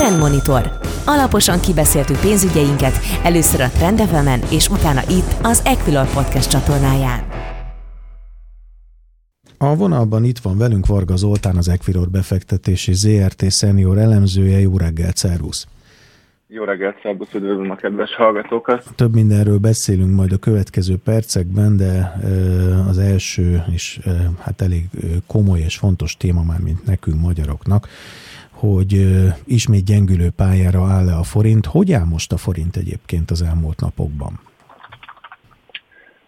Trendmonitor. Alaposan kibeszéltük pénzügyeinket, először a Trend és utána itt az Equilor Podcast csatornáján. A vonalban itt van velünk Varga Zoltán, az Equilor befektetési ZRT senior elemzője. Jó reggelt, szervusz! Jó reggelt, szervusz, üdvözlöm a kedves hallgatókat! Több mindenről beszélünk majd a következő percekben, de az első is hát elég komoly és fontos téma már, mint nekünk magyaroknak, hogy ismét gyengülő pályára áll-e a forint. Hogy áll most a forint egyébként az elmúlt napokban?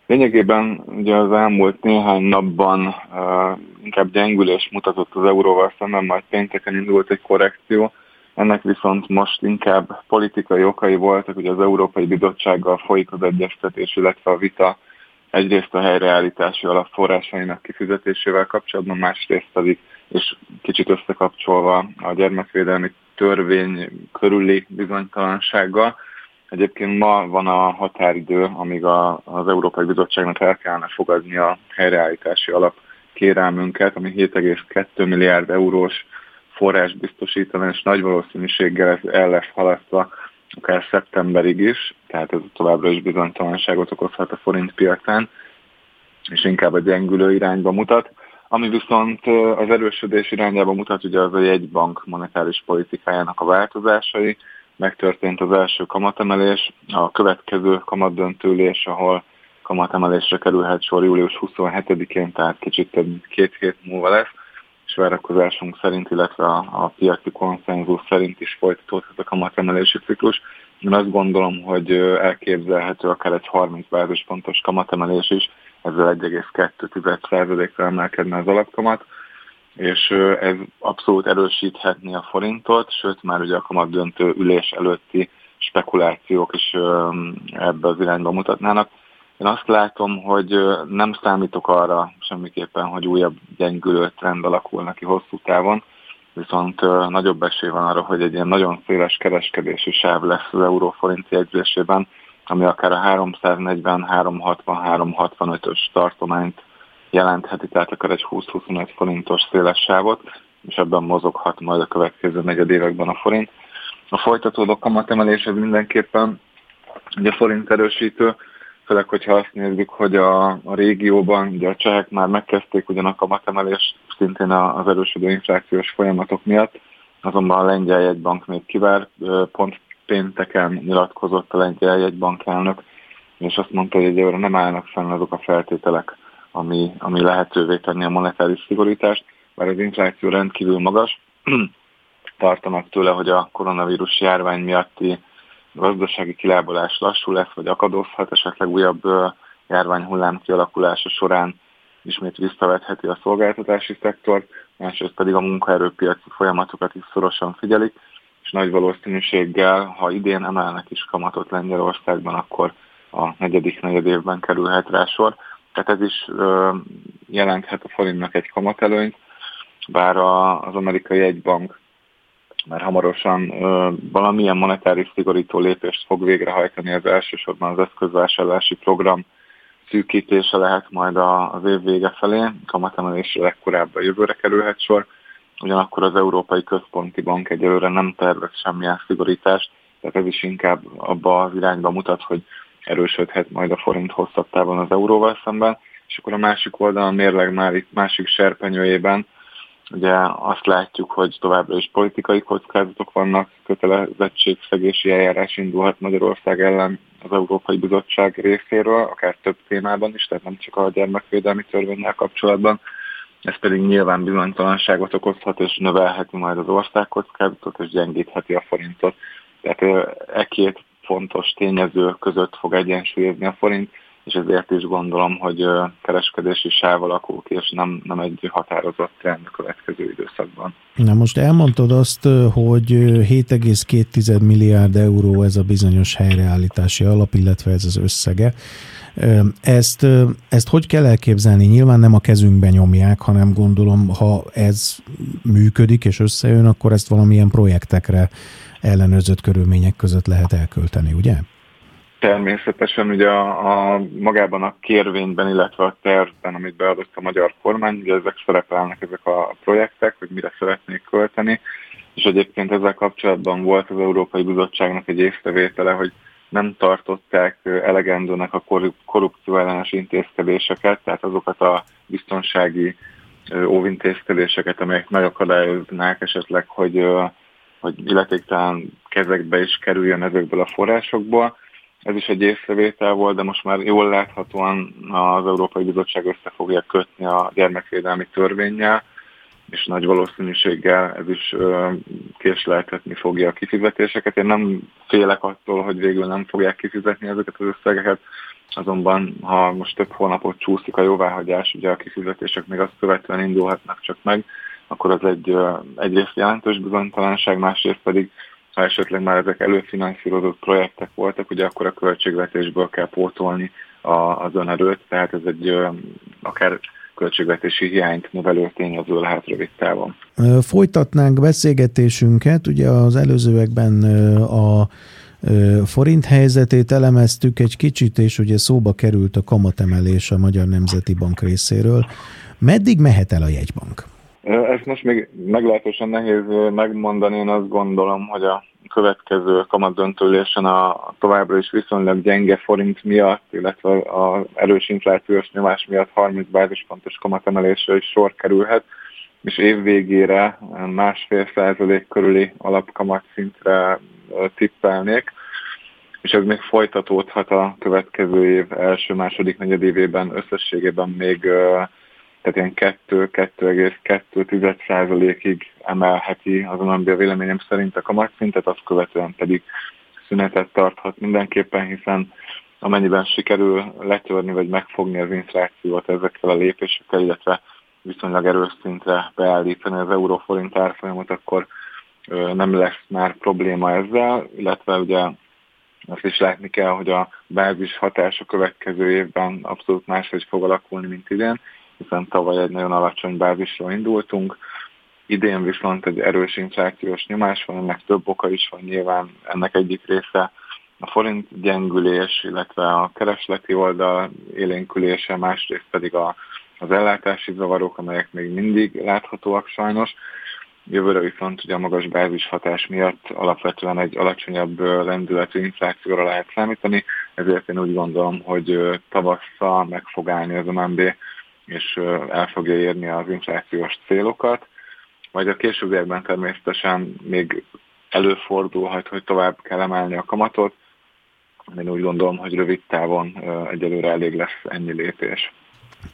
Lényegében ugye az elmúlt néhány napban uh, inkább gyengülés mutatott az euróval szemben, majd pénteken indult egy korrekció. Ennek viszont most inkább politikai okai voltak, hogy az Európai Bizottsággal folyik az egyeztetés, illetve a vita egyrészt a helyreállítási alap forrásainak kifizetésével kapcsolatban, másrészt pedig, és kicsit összekapcsolva a gyermekvédelmi törvény körüli bizonytalansággal. Egyébként ma van a határidő, amíg a, az Európai Bizottságnak el kellene fogadni a helyreállítási alap kérelmünket, ami 7,2 milliárd eurós forrás biztosítani, és nagy valószínűséggel ez el lesz halasztva akár szeptemberig is, tehát ez továbbra is bizonytalanságot okozhat a forint piacán, és inkább a gyengülő irányba mutat. Ami viszont az erősödés irányába mutat, ugye az a jegybank monetáris politikájának a változásai. Megtörtént az első kamatemelés, a következő kamatdöntőlés, ahol kamatemelésre kerülhet sor július 27-én, tehát kicsit több mint két hét múlva lesz és várakozásunk szerint, illetve a, a piaci konszenzus szerint is folytatódhat a kamatemelési ciklus. Én azt gondolom, hogy elképzelhető akár egy 30 bázispontos kamatemelés is, ezzel 1,2%-ra emelkedne az alapkamat, és ez abszolút erősíthetné a forintot, sőt már ugye a kamat döntő ülés előtti spekulációk is ebbe az irányba mutatnának. Én azt látom, hogy nem számítok arra semmiképpen, hogy újabb gyengülő trend alakulna ki hosszú távon, viszont nagyobb esély van arra, hogy egy ilyen nagyon széles kereskedési sáv lesz az euróforint jegyzésében, ami akár a 340, 360, 365-ös tartományt jelentheti, tehát akár egy 20-25 forintos széles sávot, és ebben mozoghat majd a következő negyed években a forint. A folytatódó kamatemelés ez mindenképpen ugye forint erősítő, főleg, hogyha azt nézzük, hogy a, a régióban ugye a csehek már megkezdték ugyan a kamatemelést szintén az erősödő inflációs folyamatok miatt, azonban a lengyel jegybank még kivár, pont pénteken nyilatkozott a lengyel jegybank elnök, és azt mondta, hogy egyelőre nem állnak fenn azok a feltételek, ami, ami lehetővé tenni a monetáris szigorítást, bár az infláció rendkívül magas, tartanak tőle, hogy a koronavírus járvány miatti gazdasági kilábalás lassú lesz, vagy akadozhat, esetleg újabb járványhullám kialakulása során ismét visszavetheti a szolgáltatási szektort, másrészt pedig a munkaerőpiaci folyamatokat is szorosan figyelik, nagy valószínűséggel, ha idén emelnek is kamatot Lengyelországban, akkor a negyedik negyed évben kerülhet rá sor. Tehát ez is ö, jelenthet a forintnak egy kamatelőnyt, bár a, az amerikai egybank mert hamarosan ö, valamilyen monetáris szigorító lépést fog végrehajtani, az elsősorban az eszközvásárlási program szűkítése lehet majd a, az év vége felé, kamatemelésre legkorábban jövőre kerülhet sor, ugyanakkor az Európai Központi Bank egyelőre nem tervez semmilyen szigorítást, tehát ez is inkább abba az irányba mutat, hogy erősödhet majd a forint hosszabb távon az euróval szemben, és akkor a másik oldalon mérleg már másik serpenyőjében Ugye azt látjuk, hogy továbbra is politikai kockázatok vannak, kötelezettségszegési eljárás indulhat Magyarország ellen az Európai Bizottság részéről, akár több témában is, tehát nem csak a gyermekvédelmi törvényel kapcsolatban. Ez pedig nyilván bizonytalanságot okozhat, és növelheti majd az ország kockázatot, és gyengítheti a forintot. Tehát e két fontos tényező között fog egyensúlyozni a forint, és ezért is gondolom, hogy kereskedési sáv alakul ki, és nem, nem egy határozott trend a következő időszakban. Na most elmondtad azt, hogy 7,2 milliárd euró ez a bizonyos helyreállítási alap, illetve ez az összege. Ezt, ezt hogy kell elképzelni? Nyilván nem a kezünkbe nyomják, hanem gondolom, ha ez működik és összejön, akkor ezt valamilyen projektekre ellenőrzött körülmények között lehet elkölteni, ugye? Természetesen ugye a, a magában a kérvényben, illetve a tervben, amit beadott a magyar kormány, ugye ezek szerepelnek ezek a projektek, hogy mire szeretnék költeni, és egyébként ezzel kapcsolatban volt az Európai Bizottságnak egy észrevétele, hogy nem tartották elegendőnek a korrupció ellenes intézkedéseket, tehát azokat a biztonsági óvintézkedéseket, amelyek megakadályoznák esetleg, hogy, hogy illetéktelen kezekbe is kerüljön ezekből a forrásokból. Ez is egy észrevétel volt, de most már jól láthatóan az Európai Bizottság össze fogja kötni a gyermekvédelmi törvényel, és nagy valószínűséggel ez is késleltetni fogja a kifizetéseket. Én nem félek attól, hogy végül nem fogják kifizetni ezeket az összegeket, azonban ha most több hónapot csúszik a jóváhagyás, ugye a kifizetések még azt követően indulhatnak csak meg, akkor az egy egyrészt jelentős bizonytalanság, másrészt pedig ha esetleg már ezek előfinanszírozott projektek voltak, ugye akkor a költségvetésből kell pótolni az önerőt, tehát ez egy akár költségvetési hiányt növelő tényező lehet rövid távon. Folytatnánk beszélgetésünket, ugye az előzőekben a forint helyzetét elemeztük egy kicsit, és ugye szóba került a kamatemelés a Magyar Nemzeti Bank részéről. Meddig mehet el a jegybank? Ezt most még meglehetősen nehéz megmondani, én azt gondolom, hogy a következő kamatdöntőlésen a továbbra is viszonylag gyenge forint miatt, illetve az erős inflációs nyomás miatt 30 bázispontos kamatemelésre is sor kerülhet, és évvégére másfél százalék körüli alapkamat szintre tippelnék, és ez még folytatódhat a következő év első-második negyedévében összességében még tehát ilyen 2-2,2%-ig emelheti az a véleményem szerint a kamatszintet, azt követően pedig szünetet tarthat mindenképpen, hiszen amennyiben sikerül letörni vagy megfogni az inflációt ezekkel a lépésekkel, illetve viszonylag erős szintre beállítani az euróforint árfolyamot, akkor nem lesz már probléma ezzel, illetve ugye azt is látni kell, hogy a bázis hatás a következő évben abszolút máshogy fog alakulni, mint idén, hiszen tavaly egy nagyon alacsony bázisról indultunk, idén viszont egy erős inflációs nyomás van, ennek több oka is van nyilván, ennek egyik része a forint gyengülés, illetve a keresleti oldal élénkülése, másrészt pedig a, az ellátási zavarok, amelyek még mindig láthatóak sajnos. Jövőre viszont ugye a magas bázishatás miatt alapvetően egy alacsonyabb lendületű inflációra lehet számítani, ezért én úgy gondolom, hogy tavasszal meg fog állni az MNB és el fogja érni az inflációs célokat. Majd a későbbiekben természetesen még előfordulhat, hogy tovább kell emelni a kamatot. Én úgy gondolom, hogy rövid távon egyelőre elég lesz ennyi lépés.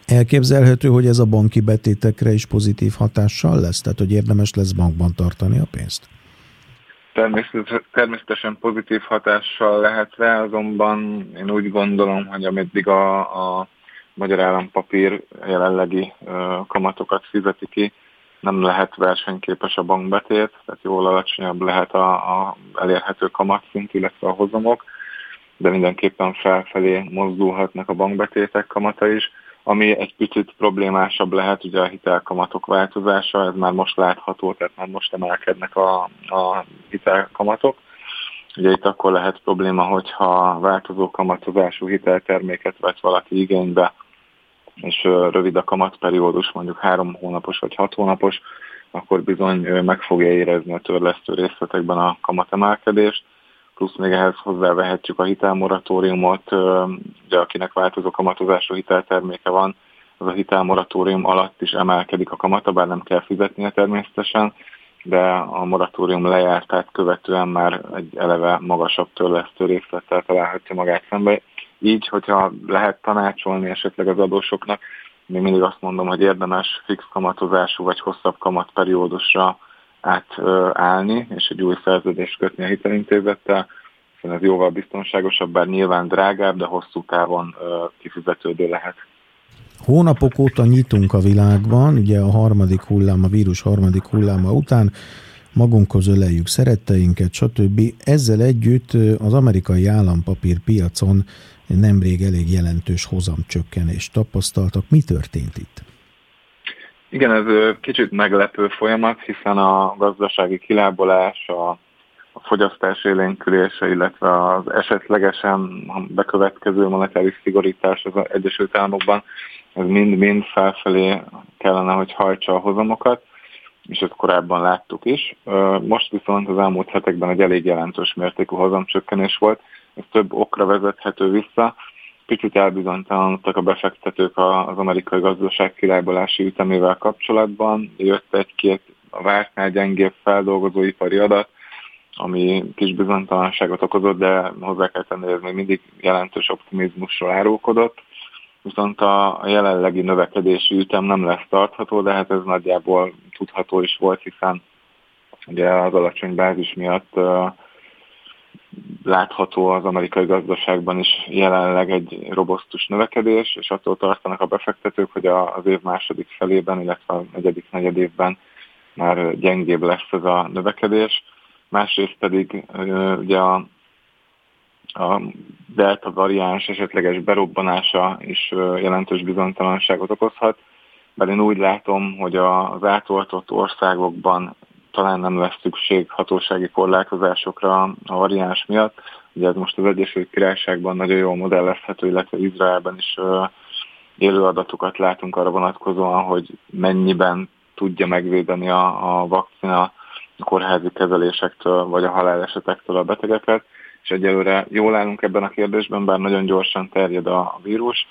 Elképzelhető, hogy ez a banki betétekre is pozitív hatással lesz? Tehát, hogy érdemes lesz bankban tartani a pénzt? Természetesen pozitív hatással lehet rá, azonban én úgy gondolom, hogy ameddig a, a magyar állampapír jelenlegi kamatokat fizeti ki, nem lehet versenyképes a bankbetét, tehát jól alacsonyabb lehet a, a elérhető kamatszint, illetve a hozamok, de mindenképpen felfelé mozdulhatnak a bankbetétek kamata is, ami egy picit problémásabb lehet, ugye a hitelkamatok változása, ez már most látható, tehát már most emelkednek a, a hitelkamatok. Ugye itt akkor lehet probléma, hogyha változó kamatozású hitelterméket vett valaki igénybe, és rövid a kamatperiódus, mondjuk három hónapos vagy hat hónapos, akkor bizony meg fogja érezni a törlesztő részletekben a kamatemelkedést, plusz még ehhez hozzávehetjük a hitelmoratóriumot, ugye akinek változó kamatozású hitelterméke van, az a hitelmoratórium alatt is emelkedik a kamata, bár nem kell fizetnie természetesen, de a moratórium lejártát követően már egy eleve magasabb törlesztő részlettel találhatja magát szembe. Így, hogyha lehet tanácsolni esetleg az adósoknak, még mindig azt mondom, hogy érdemes fix kamatozású vagy hosszabb kamatperiódusra átállni, és egy új szerződést kötni a hitelintézettel, hiszen ez jóval biztonságosabb, bár nyilván drágább, de hosszú távon kifizetődő lehet. Hónapok óta nyitunk a világban, ugye a harmadik hullám, a vírus harmadik hulláma után magunkhoz öleljük szeretteinket, stb. Ezzel együtt az amerikai állampapír piacon nemrég elég jelentős hozamcsökkenést tapasztaltak. Mi történt itt? Igen, ez kicsit meglepő folyamat, hiszen a gazdasági kilábolás, a, a fogyasztás élénkülése, illetve az esetlegesen bekövetkező monetáris szigorítás az Egyesült Államokban, ez mind-mind felfelé kellene, hogy hajtsa a hozamokat. és ezt korábban láttuk is. Most viszont az elmúlt hetekben egy elég jelentős mértékű hozamcsökkenés volt, ez több okra vezethető vissza. Picit elbizonytalanodtak a befektetők az amerikai gazdaság kilábalási ütemével kapcsolatban. Jött egy-két a vártnál gyengébb feldolgozóipari adat, ami kis bizonytalanságot okozott, de hozzá kell tenni, hogy ez még mindig jelentős optimizmusról árulkodott. Viszont a jelenlegi növekedési ütem nem lesz tartható, de hát ez nagyjából tudható is volt, hiszen ugye az alacsony bázis miatt látható az amerikai gazdaságban is jelenleg egy robosztus növekedés, és attól tartanak a befektetők, hogy az év második felében, illetve a negyedik negyedévben már gyengébb lesz ez a növekedés. Másrészt pedig ugye a, a delta variáns esetleges berobbanása is jelentős bizonytalanságot okozhat, bár én úgy látom, hogy az átoltott országokban talán nem lesz szükség hatósági korlátozásokra a variáns miatt. Ugye ez most az Egyesült Királyságban nagyon jól modellezhető, illetve Izraelben is élő adatokat látunk arra vonatkozóan, hogy mennyiben tudja megvédeni a, a vakcina a kórházi kezelésektől vagy a halálesetektől a betegeket, és egyelőre jól állunk ebben a kérdésben, bár nagyon gyorsan terjed a vírus.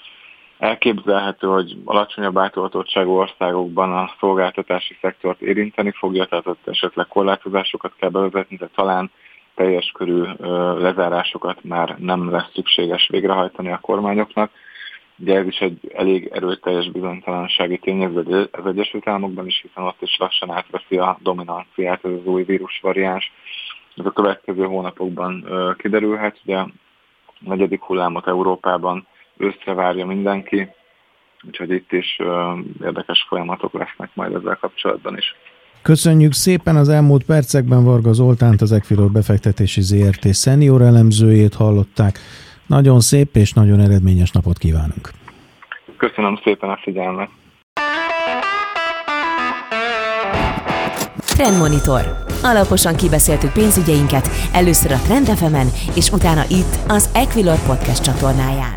Elképzelhető, hogy alacsonyabb átoltottságú országokban a szolgáltatási szektort érinteni fogja, tehát ott esetleg korlátozásokat kell bevezetni, de talán teljes körű lezárásokat már nem lesz szükséges végrehajtani a kormányoknak. Ugye ez is egy elég erőteljes bizonytalansági tényező az Egyesült Államokban is, hiszen ott is lassan átveszi a dominanciát ez az új vírusvariáns. Ez a következő hónapokban kiderülhet. Ugye a negyedik hullámot Európában őszre várja mindenki, úgyhogy itt is érdekes folyamatok lesznek majd ezzel kapcsolatban is. Köszönjük szépen az elmúlt percekben Varga Zoltánt, az Equilor befektetési ZRT szenior elemzőjét hallották. Nagyon szép és nagyon eredményes napot kívánunk. Köszönöm szépen a figyelmet. Trendmonitor. Alaposan kibeszéltük pénzügyeinket, először a Trend és utána itt az Equilor Podcast csatornáján.